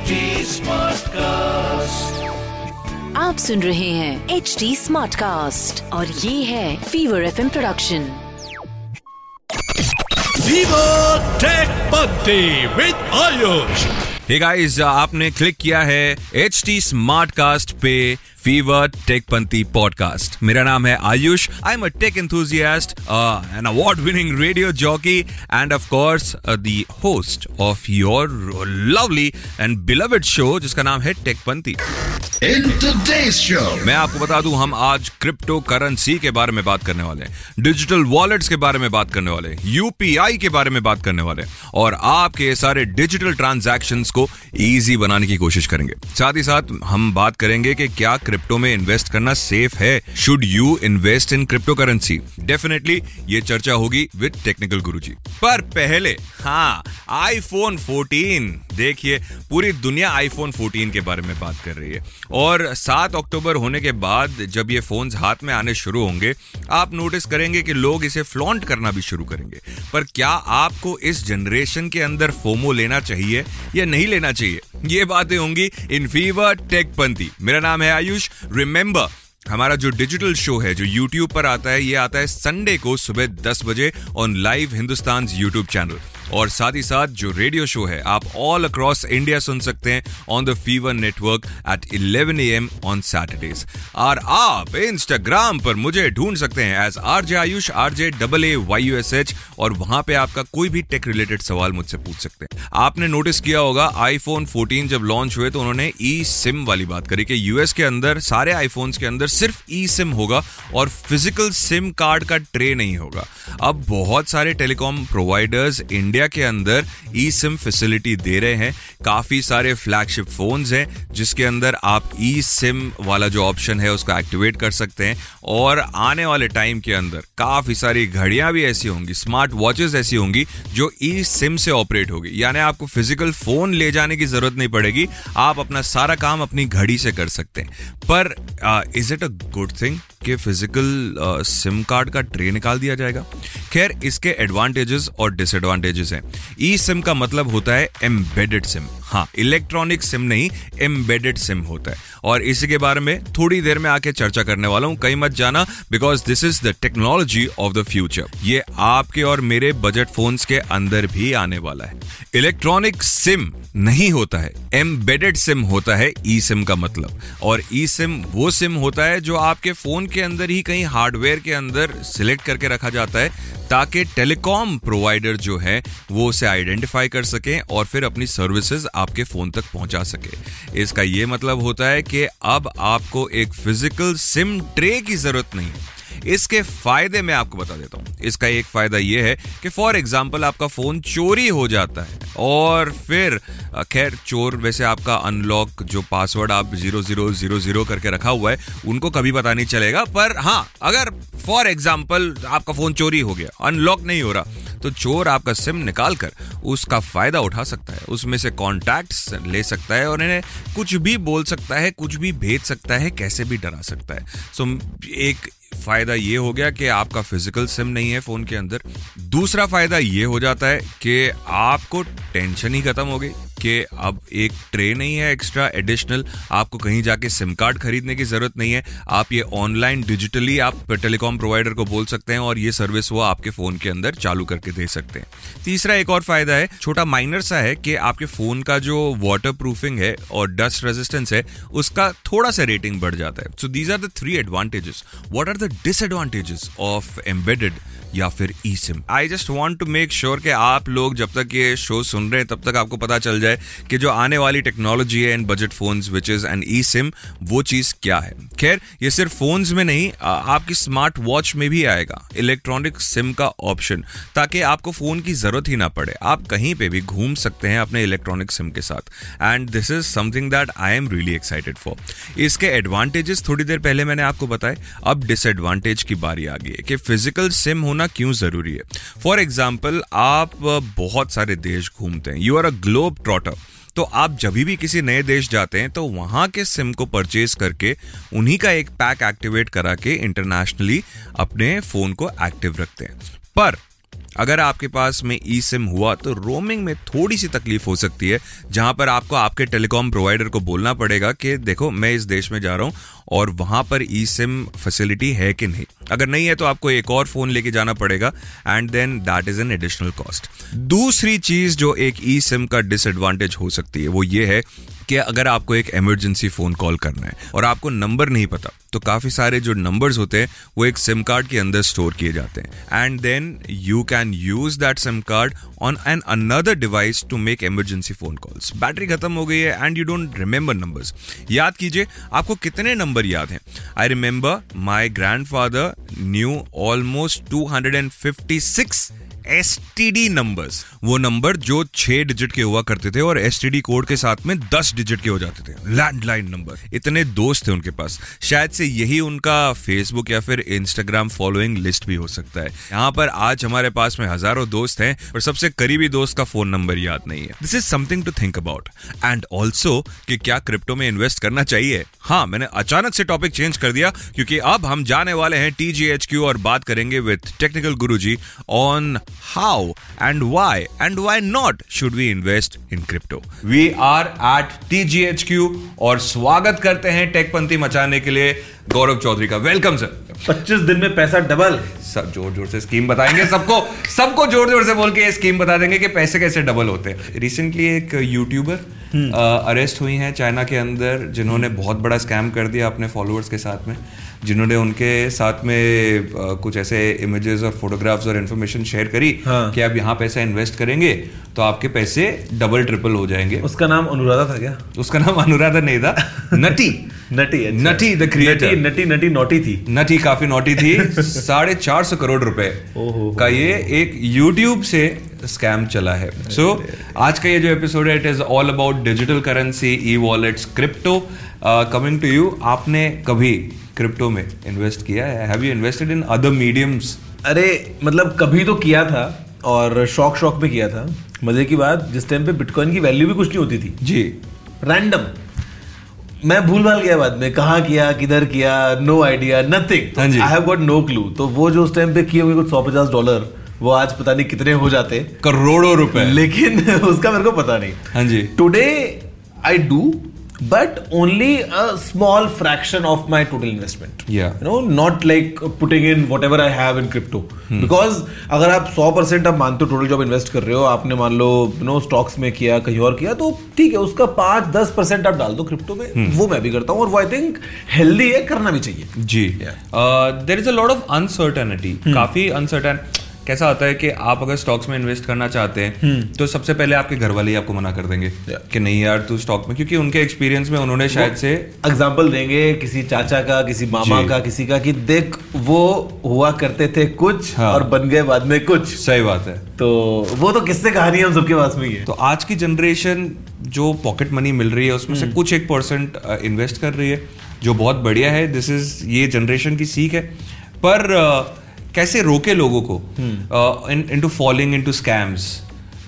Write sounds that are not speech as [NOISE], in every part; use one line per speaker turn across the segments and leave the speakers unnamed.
HD cast
आप सुन रहे हैं एच डी स्मार्ट कास्ट और ये है fever F production
Ayush.
Guys आपने क्लिक किया है एच टी स्मार्ट कास्ट पे फीवर टेकपंथी पॉडकास्ट मेरा नाम है Ayush. I am a tech enthusiast an award winning radio jockey and of course the host of your lovely and beloved show जिसका नाम है टेक
In today's show,
मैं आपको बता दूँ हम आज क्रिप्टो करेंसी के बारे में बात करने वाले हैं। डिजिटल वॉलेट्स के बारे में बात करने वाले हैं। यूपीआई के बारे में बात करने वाले हैं। और आपके सारे डिजिटल ट्रांजैक्शंस को इजी बनाने की कोशिश करेंगे। साथ ही साथ हम बात करेंगे कि क्या क्रिप्टो में इन्वेस्ट करना सेफ़ है। Should you invest in cryptocurrency definitely ये चर्चा होगी विद टेक्निकल गुरुजी। पर पहले हाँ आईफोन 14 देखिए, पूरी दुनिया आईफोन 14 के बारे में बात कर रही है। और 7 अक्टूबर होने के बाद जब ये फोन्स हाथ में आने शुरू होंगे, आप नोटिस करेंगे कि लोग इसे फ्लॉन्ट करना भी शुरू करेंगे। पर क्या आपको इस जनरेशन के अंदर फोमो लेना चाहिए या नहीं लेना चाहिए? ये बातें होंगी इन फीवर टेक पंथी। मेरा नाम है आयुष। रिमेंबर हमारा जो डिजिटल शो है, जो YouTube पर आता है, ये आता है संडे को सुबह 10 बजे on live Hindustan YouTube channel और साथ ही साथ जो रेडियो शो है, आप ऑल अक्रॉस इंडिया सुन सकते हैं on the fever network at 11 M on Saturdays और आप इंस्टाग्राम पर मुझे ढूंढ सकते हैं as R J Ayush R J double A Y U S H और वहाँ पे आपका कोई भी टेक रिलेटेड सवाल मुझसे पूछ सकते हैं। आपने नोटिस किया होगा आईफोन 14 जब लॉन्च हुए तो उन्होंने ई सिम वाली बात करी कि यूएस के अंदर, सारे आईफोन्स के अंदर सिर्फ़ ई सिम होगा और फ़िज़िकल सिम कार्ड का ट्रे नहीं होगा। अब बहुत सारे टेलीकॉम प्रोवाइडर्स इंडिया के अंदर ई सिम फैसिलिटी दे रहे हैं। काफ़ी सारे फ्लैगशिप फोन्स हैं, जिसके अंदर आप ई सिम वाला जो ऑप्शन है, उसको एक्टिवेट कर सकते हैं। और आने वाले टाइम के अंदर काफ़ी सारी घड़ियाँ भी ऐसी होंगी स्मार्ट वॉचेस ऐसी होंगी, जो ई सिम से ऑपरेट होगी। यानी आपको फ़िज़िकल फ़ोन ले जाने की ज़रूरत नहीं पड़ेगी, आप अपना सारा काम अपनी घड़ी से कर सकते हैं। पर is it a good thing कि फ़िज़िकल सिम कार्ड का ट्रे निकाल दिया जाएगा। खैर, इसके एडवांटेजेस और डिसएडवांटेजेस हैं। ई सिम का मतलब होता है एम्बेडेड सिम हाँ इलेक्ट्रॉनिक सिम नहीं एम्बेडेड सिम होता है। और इसी के बारे में थोड़ी देर में आके चर्चा करने वाला हूँ। कहीं मत जाना because this is the technology of the future ये आपके और मेरे बजट फोन्स के अंदर भी आने वाला है। इलेक्ट्रॉनिक सिम नहीं होता है। एम्बेडेड सिम होता है ई सिम का मतलब। और ई सिम वो सिम होता है जो आपके फ़ोन के अंदर ही कहीं हार्डवेयर के अंदर सिलेक्ट करके रखा जाता है। ताकि टेलीकॉम प्रोवाइडर जो है, वो उसे आइडेंटिफाई कर सके और फिर अपनी सर्विसेज़ आपके फ़ोन तक पहुँचा सके। इसका ये मतलब होता है कि अब आपको एक फ़िज़िकल सिम ट्रे की ज़रूरत नहीं। इसके फ़ायदे मैं आपको बता देता हूँ। इसका एक फ़ायदा यह है कि फॉर एग्ज़ाम्पल आपका फ़ोन चोरी हो जाता है और फिर खैर, चोर वैसे आपका अनलॉक जो पासवर्ड आप ज़ीरो ज़ीरो ज़ीरो ज़ीरो करके रखा हुआ है, उनको कभी पता नहीं चलेगा, पर हाँ अगर फॉर एग्ज़ाम्पल आपका फ़ोन चोरी हो गया अनलॉक नहीं हो रहा तो चोर आपका सिम निकाल कर उसका फ़ायदा उठा सकता है। उसमें से कॉन्टैक्ट ले सकता है और इन्हें कुछ भी बोल सकता है, कुछ भी भेज सकता है, कैसे भी डरा सकता है। सो एक फ़ायदा ये हो गया कि आपका फ़िज़िकल सिम नहीं है फ़ोन के अंदर। दूसरा फ़ायदा ये हो जाता है कि आपको टेंशन ही खत्म हो गई। कि अब एक ट्रे नहीं है एक्स्ट्रा एडिशनल आपको कहीं जाके सिम कार्ड खरीदने की ज़रूरत नहीं है। आप ये ऑनलाइन डिजिटली आप टेलीकॉम प्रोवाइडर को बोल सकते हैं और ये सर्विस वो आपके फ़ोन के अंदर चालू करके दे सकते हैं। तीसरा एक और फ़ायदा है, छोटा माइनर सा है कि आपके फ़ोन का जो वाटर प्रूफिंग है और डस्ट रेजिस्टेंस है, उसका थोड़ा सा रेटिंग बढ़ जाता है। So these are the three advantages what are the disadvantages of embedded या फिर E SIM I just want to make sure कि आप लोग जब तक ये शो सुन रहे हैं, तब तक आपको पता चल जाए कि जो आने वाली टेक्नोलॉजी है in budget phones which is an E SIM वो चीज़ क्या है? खैर, ये सिर्फ़ फोन्स में नहीं आपकी स्मार्ट वॉच में भी आएगा इलेक्ट्रॉनिक सिम का ऑप्शन ताकि आपको फ़ोन की ज़रूरत ही ना पड़े। आप कहीं पे भी घूम सकते हैं अपने इलेक्ट्रॉनिक सिम के साथ। And this is something that I am really excited for इसके एडवांटेजेस थोड़ी देर पहले मैंने आपको बताए, अब डिसएडवांटेज की बारी आ गई है कि फ़िज़िकल सिम होना क्यों ज़रूरी है? फॉर एग्ज़ाम्पल आप बहुत सारे देश घूमते हैं। You are a globe trotter तो आप जब भी किसी नए देश जाते हैं तो वहाँ के सिम को परचेज करके उन्हीं का एक पैक एक्टिवेट करा के इंटरनेशनली अपने फ़ोन को एक्टिव रखते हैं। पर अगर आपके पास में ई सिम हुआ तो रोमिंग में थोड़ी सी तकलीफ़ हो सकती है, जहाँ पर आपको आपके टेलीकॉम प्रोवाइडर को बोलना पड़ेगा कि देखो, मैं इस देश में जा रहा हूँ और वहाँ पर ई सिम फैसिलिटी है कि नहीं। अगर नहीं है तो आपको एक और फ़ोन लेके जाना पड़ेगा and then that is an additional cost दूसरी चीज़ जो एक ई सिम का डिसएडवांटेज हो सकती है, वो ये है कि अगर आपको एक इमरजेंसी फ़ोन कॉल करना है और आपको नंबर नहीं पता तो काफ़ी सारे जो नंबर्स होते हैं, वो एक सिम कार्ड के अंदर स्टोर किए जाते हैं। And then you can use that SIM card on an another device to make emergency phone calls battery खत्म हो गई है and you don't remember numbers याद कीजिए, आपको कितने नंबर याद हैं? I remember my grandfather knew almost two hundred and fifty six STD numbers वो नंबर जो छह डिजिट के हुआ करते थे और एसटीडी कोड के साथ में दस डिजिट के हो जाते थे। लैंडलाइन नंबर इतने दोस्त थे उनके पास। शायद से यही उनका फेसबुक या फिर इंस्टाग्राम फॉलोइंग लिस्ट भी हो सकता है। यहाँ पर आज हमारे पास में हज़ारों दोस्त हैं और सबसे करीबी दोस्त का फ़ोन नंबर याद नहीं है। This is something to think about and also कि क्या क्रिप्टो में इन्वेस्ट करना चाहिए? हाँ मैंने अचानक से टॉपिक चेंज कर दिया क्योंकि अब हम जाने वाले हैं टीजीएचक्यू और बात करेंगे with technical Guruji on how and why and why not should we invest in crypto we are at tghq और स्वागत करते हैं टेकपंथी मचाने के लिए गौरव चौधरी का। वेलकम सर
25 दिन में पैसा डबल
सब ज़ोर ज़ोर से स्कीम बताएँगे सबको सबको ज़ोर ज़ोर से बोल के स्कीम बता देंगे कि पैसे कैसे डबल होते हैं। रिसेंटली एक यूट्यूबर अरेस्ट हुई हैं चाइना के अंदर जिन्होंने बहुत बड़ा स्कैम कर दिया अपने फॉलोअर्स के साथ में जिन्होंने उनके साथ में आ, कुछ ऐसे इमेजेस और फोटोग्राफ्स और इन्फॉर्मेशन शेयर करी
हाँ।
कि आप यहाँ पैसा इन्वेस्ट करेंगे तो आपके पैसे डबल ट्रिपल हो जाएँगे।
उसका नाम अनुराधा था क्या?
उसका नाम अनुराधा नहीं था नटी।
नटी अच्छा।
नटी the creator.
नटी नटी नटी नोटी थी।
नटी काफ़ी नोटी थी। [LAUGHS] साढ़े चार सौ करोड़ रुपए का ये एक यूट्यूब से स्कैम चला है। सो so, आज का ये जो एपिसोड है it is all about digital currency E wallets crypto coming to you आपने कभी क्रिप्टो में इन्वेस्ट किया है? Have you invested in other mediums
अरे मतलब कभी तो किया था और शौक शौक में किया था। मज़े की बात जिस टाइम पे बिटकॉइन की वैल्यू भी कुछ नहीं होती थी।
जी।
रैंडम मैं भूल भाल गया बाद में। कहा किया किधर किया no idea nothing I have got no clue तो वो जो उस टाइम पे किए हुए कुछ सौ पचास डॉलर वो आज पता नहीं कितने हो जाते।
करोड़ों रुपए।
लेकिन [LAUGHS] उसका मेरे को पता नहीं।
हाँ जी।
Today I do but only a small fraction of my total investment.
Yeah.
you know not like putting in whatever i have in crypto. Because अगर आप 100% आप मानते हो टोटल जो आप इन्वेस्ट कर रहे हो आपने मान लो यू नो स्टॉक्स में किया कहीं और किया तो ठीक है उसका पाँच दस परसेंट आप डाल दो क्रिप्टो में। Hmm. वो मैं भी करता हूँ और वो आई थिंक हेल्दी है करना भी चाहिए।
जी। There is a lot of uncertainty काफ़ी अनसर्टन कैसा होता है कि आप अगर स्टॉक्स में इन्वेस्ट करना चाहते हैं तो सबसे पहले आपके घर वाले ही आपको मना कर देंगे कि नहीं यार तू स्टॉक में क्योंकि उनके एक्सपीरियंस में उन्होंने शायद से
एग्ज़ाम्पल देंगे किसी चाचा का किसी मामा का किसी का कि देख वो हुआ करते थे कुछ
हाँ।
और बन गए बाद में कुछ।
सही बात है।
तो वो तो किससे कहानी हम सबके पास में ही है।
तो आज की जनरेशन जो पॉकेट मनी मिल रही है उसमें से कुछ एक परसेंट इन्वेस्ट कर रही है जो बहुत बढ़िया है। दिस इज़ ये जनरेशन की सीख है। पर कैसे रोके लोगों को? इनटू फॉलिंग इनटू स्कैम्स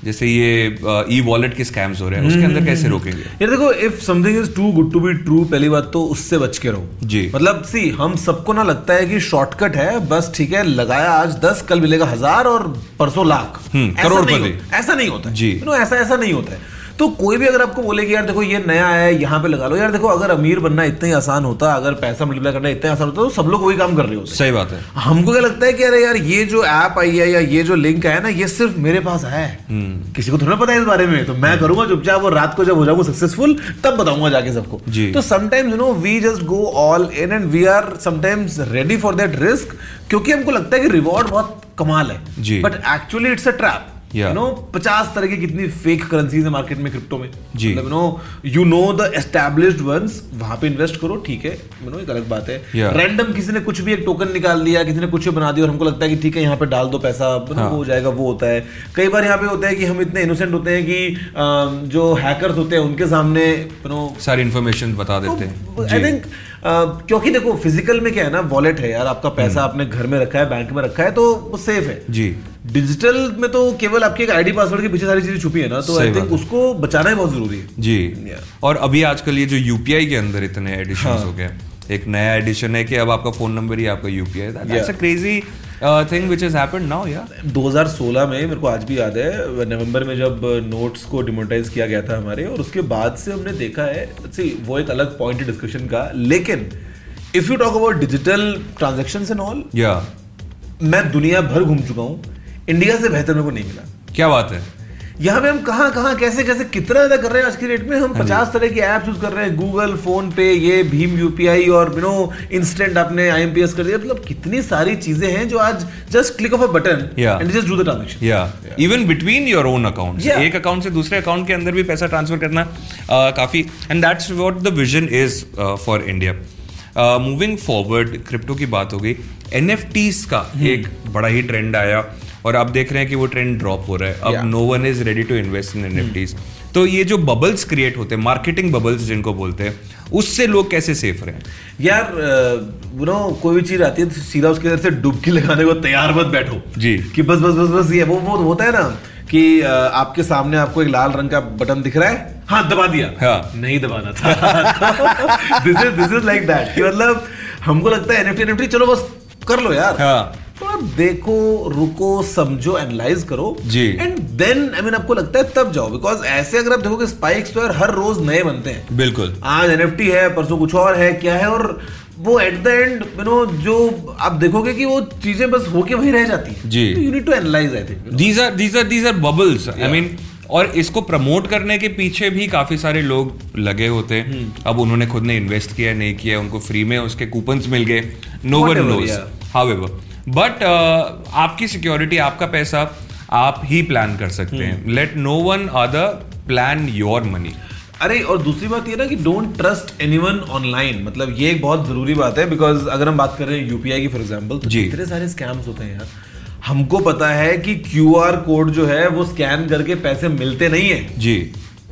जैसे ये ई वॉलेट के स्कैम्स हो रहे हैं उसके अंदर कैसे रोकेंगे?
यार देखो if something is too good to be true पहली बात तो उससे बच के रहो।
जी।
मतलब सी हम सबको ना लगता है कि शॉर्टकट है बस ठीक है लगाया आज दस कल मिलेगा हज़ार और परसों लाख।
हम्म,
ऐसा
करोड़पति।
नहीं ऐसा नहीं होता
जी।
Know, ऐसा ऐसा नहीं होता है। तो कोई भी अगर आपको बोले कि यार देखो ये नया आया है यहाँ पे लगा लो। यार देखो अगर अमीर बनना इतना ही आसान होता अगर पैसा मल्टीप्लाई करना इतना आसान होता तो सब लोग वही काम कर रहे होते।
सही बात है।
हमको क्या लगता है कि अरे यार ये जो ऐप आई है या ये जो लिंक आया ना ये सिर्फ़ मेरे पास आया है।
हम्म।
किसी को थोड़ा पता है इस बारे में। तो मैं करूँगा चुपचाप और रात को जब हो जाऊँगा सक्सेसफुल तब बताऊँगा जाके सबको। तो sometimes you know we just go all in and we are sometimes ready for that risk क्योंकि हमको लगता है कि रिवॉर्ड बहुत कमाल है। But actually it's a trap. You know पचास तरह की कितनी फेक करेंसीज है मार्केट में क्रिप्टो में।
जी।
मतलब no you know the established ones वहाँ पे इन्वेस्ट करो ठीक है। यू नो एक अलग बात है।
Yeah.
रैंडम किसी ने कुछ भी एक टोकन निकाल दिया किसी ने कुछ भी बना दिया और हमको लगता है कि ठीक है यहाँ पे डाल दो पैसा
हाँ।
वो हो। जाएगा वो होता है। कई बार यहाँ पे होता है कि हम इतने इनोसेंट होते हैं कि जो हैकर्स होते हैं उनके सामने यू नो
सारी इन्फॉर्मेशन बता देते हैं।
आई थिंक क्योंकि देखो फ़िज़िकल में क्या है ना वॉलेट है यार आपका पैसा
हम्म।
आपने घर में रखा है बैंक में रखा है तो वो सेफ़ है।
जी।
डिजिटल में तो केवल आपके एक आईडी पासवर्ड के पीछे सारी चीज़ें छुपी है ना तो आई थिंक उसको बचाना ही बहुत ज़रूरी है।
जी। और अभी आजकल ये जो यूपीआई के अंदर इतने एडिशन
हाँ।
हो गए एक नया एडिशन है कि अब आपका फ़ोन नंबर ही आपका UPI crazy uh, which is happened now या
2016 में मेरे को आज भी याद है नवंबर में जब नोट्स को डिमोनेटाइज किया गया था हमारे और उसके बाद से हमने देखा है सी वो एक अलग पॉइंट है डिस्कशन का लेकिन if you talk about digital transaction and all
या
मैं दुनिया भर घूम चुका हूँ इंडिया से बेहतर मेरे को नहीं मिला।
क्या बात है?
यहाँ पे हम कहाँ कहाँ कैसे कैसे कितना ज़्यादा कर रहे हैं आज की डेट में? हम पचास तरह की एप्स यूज़ कर रहे हैं। गूगल फ़ोन पे ये भीम यूपीआई और यू नो इंस्टेंट आपने आईएमपीएस कर दिया। मतलब कितनी सारी चीज़ें हैं जो आज just click of a button and just do the transaction
या even between your own account एक अकाउंट से दूसरे अकाउंट के अंदर भी पैसा ट्रांसफ़र करना uh, काफ़ी। And that's what the vision is for India moving forward crypto की बात हो गई। एन का एक बड़ा ही ट्रेंड आया। और आप देख रहे हैं कि वो ट्रेंड ड्रॉप हो रहा है। अब no one is ready to invest in an तो ये जो बबल्स क्रिएट होते हैं मार्केटिंग बबल्स जिनको बोलते हैं उससे लोग कैसे सेफ़ रहे?
यार यू नो कोई भी चीज़ आती है तो सीधा उसके अंदर से डुबकी लगाने को तैयार मत बैठो।
जी।
कि बस बस बस बस ये वो वो होता है ना कि आपके सामने आपको एक लाल रंग का बटन दिख रहा है। हाँ दबा दिया।
हाँ।
नहीं दबाना था। This is this is like that मतलब हमको लगता है एनएफटी एनएफटी चलो बस कर लो यार।
हाँ।
तो आप देखो रुको समझो एनालाइज करो
जी।
एंड देन आई मीन आपको लगता है तब जाओ बिकॉज़ ऐसे अगर आप देखोगे स्पाइक्स तो यार हर रोज नए बनते हैं
बिल्कुल
आज एनएफटी है परसों कुछ और है क्या है और वो at the end you know जो आप देखोगे कि वो चीज़ें बस होके वहीं रह जाती हैं
जी।
You need to analyse I think
these are these are these are bubbles I mean और इसको प्रमोट करने के पीछे भी काफ़ी सारे लोग लगे होते हैं
हम्म।
अब उन्होंने खुद ने इन्वेस्ट किया नहीं किया उनको फ्री में उसके कूपन्स मिल गए no one knows
yeah.
However but uh, आपकी सिक्योरिटी आपका पैसा आप ही प्लान कर सकते। हैं। Let no one other plan your money
अरे और दूसरी बात ये ना कि डोंट ट्रस्ट एनीवन ऑनलाइन मतलब ये एक बहुत ज़रूरी बात है बिकॉज़ अगर हम बात कर रहे हैं यूपीआई की फॉर एग्ज़ाम्पल तो
जी।
कितने सारे स्कैम्स होते हैं यार। हमको पता है कि क्यू आर कोड जो है वो स्कैन करके पैसे मिलते नहीं है।
जी।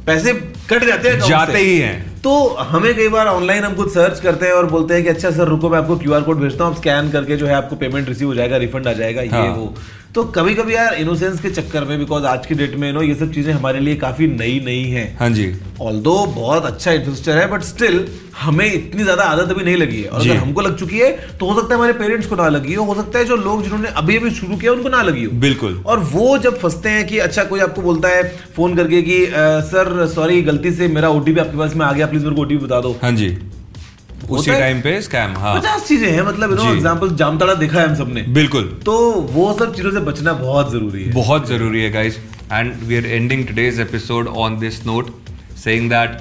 पैसे कट जाते हैं
जाते। ही हैं।
तो हमें कई बार ऑनलाइन हम कुछ सर्च करते हैं और बोलते हैं कि अच्छा सर रुको मैं आपको क्यूआर कोड भेजता हूँ आप स्कैन करके जो है आपको पेमेंट रिसीव हो जाएगा रिफंड आ जाएगा
हाँ। ये।
वो। तो कभी कभी यार इनोसेंस के चक्कर में बिकॉज़ आज की डेट में नो ये सब चीज़ें हमारे लिए काफ़ी नई नई हैं।
हाँ जी।
ऑल बहुत अच्छा इंफ्रास्ट्रक्चर है बट स्टिल हमें इतनी ज़्यादा आदत अभी नहीं लगी है। और अगर हमको लग चुकी है तो हो सकता है हमारे पेरेंट्स को ना लगी हो हो सकता है जो लोग जिन्होंने अभी अभी शुरू किया उनको ना लगी हो।
बिल्कुल।
और वो जब फंसते हैं कि अच्छा कोई आपको बोलता है फ़ोन करके कि सर सॉरी गलती से मेरा ओटीपी आपके पास में आ गया प्लीज़ मेरे को ओटीपी बता दो।
हाँ जी। उसी टाइम पे स्कैम हाँ।
पचास चीज़ें हैं मतलब नो एग्जांपल जामताड़ा देखा है हम सबने।
बिल्कुल।
तो वो सब चीज़ों से बचना बहुत ज़रूरी है।
बहुत ज़रूरी है guys and we are ending today's episode on this note saying that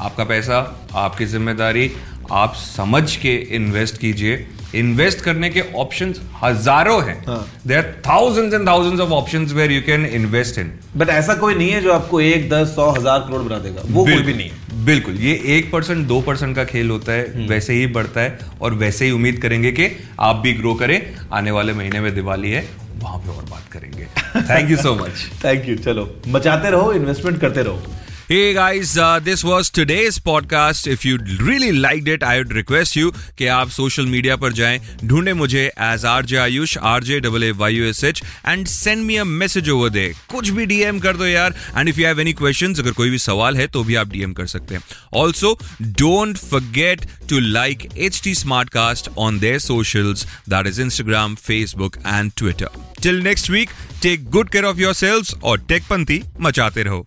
आपका पैसा आपकी ज़िम्मेदारी आप समझ के इन्वेस्ट कीजिए। इन्वेस्ट करने के ऑप्शंस हज़ारों हैं। There are thousands and thousands of options where you can invest in
but ऐसा कोई नहीं है जो आपको एक दस सौ हज़ार करोड़ बना देगा। वो कोई भी नहीं है।
बिल्कुल। ये एक परसेंट दो परसेंट का खेल होता
हम्म।
है वैसे ही बढ़ता है और वैसे ही उम्मीद करेंगे कि आप भी ग्रो करें। आने वाले महीने में दिवाली है वहाँ पे और बात करेंगे। Thank you so much
thank you चलो। मचाते रहो इन्वेस्टमेंट करते रहो।
Hey guys, uh, this was today's podcast. If you really liked it, I would request you कि आप सोशल मीडिया पर जाएँ ढूंढे मुझे at R J Ayush R J double A Y U S H and send me a message over there कुछ भी DM कर दो यार and if you have any questions अगर कोई भी सवाल है तो भी आप डीएम कर सकते हैं. Also don't forget to like H T Smartcast on their socials that is Instagram Facebook and Twitter till next week take good care of your selves और टेकपंथी मचाते रहो.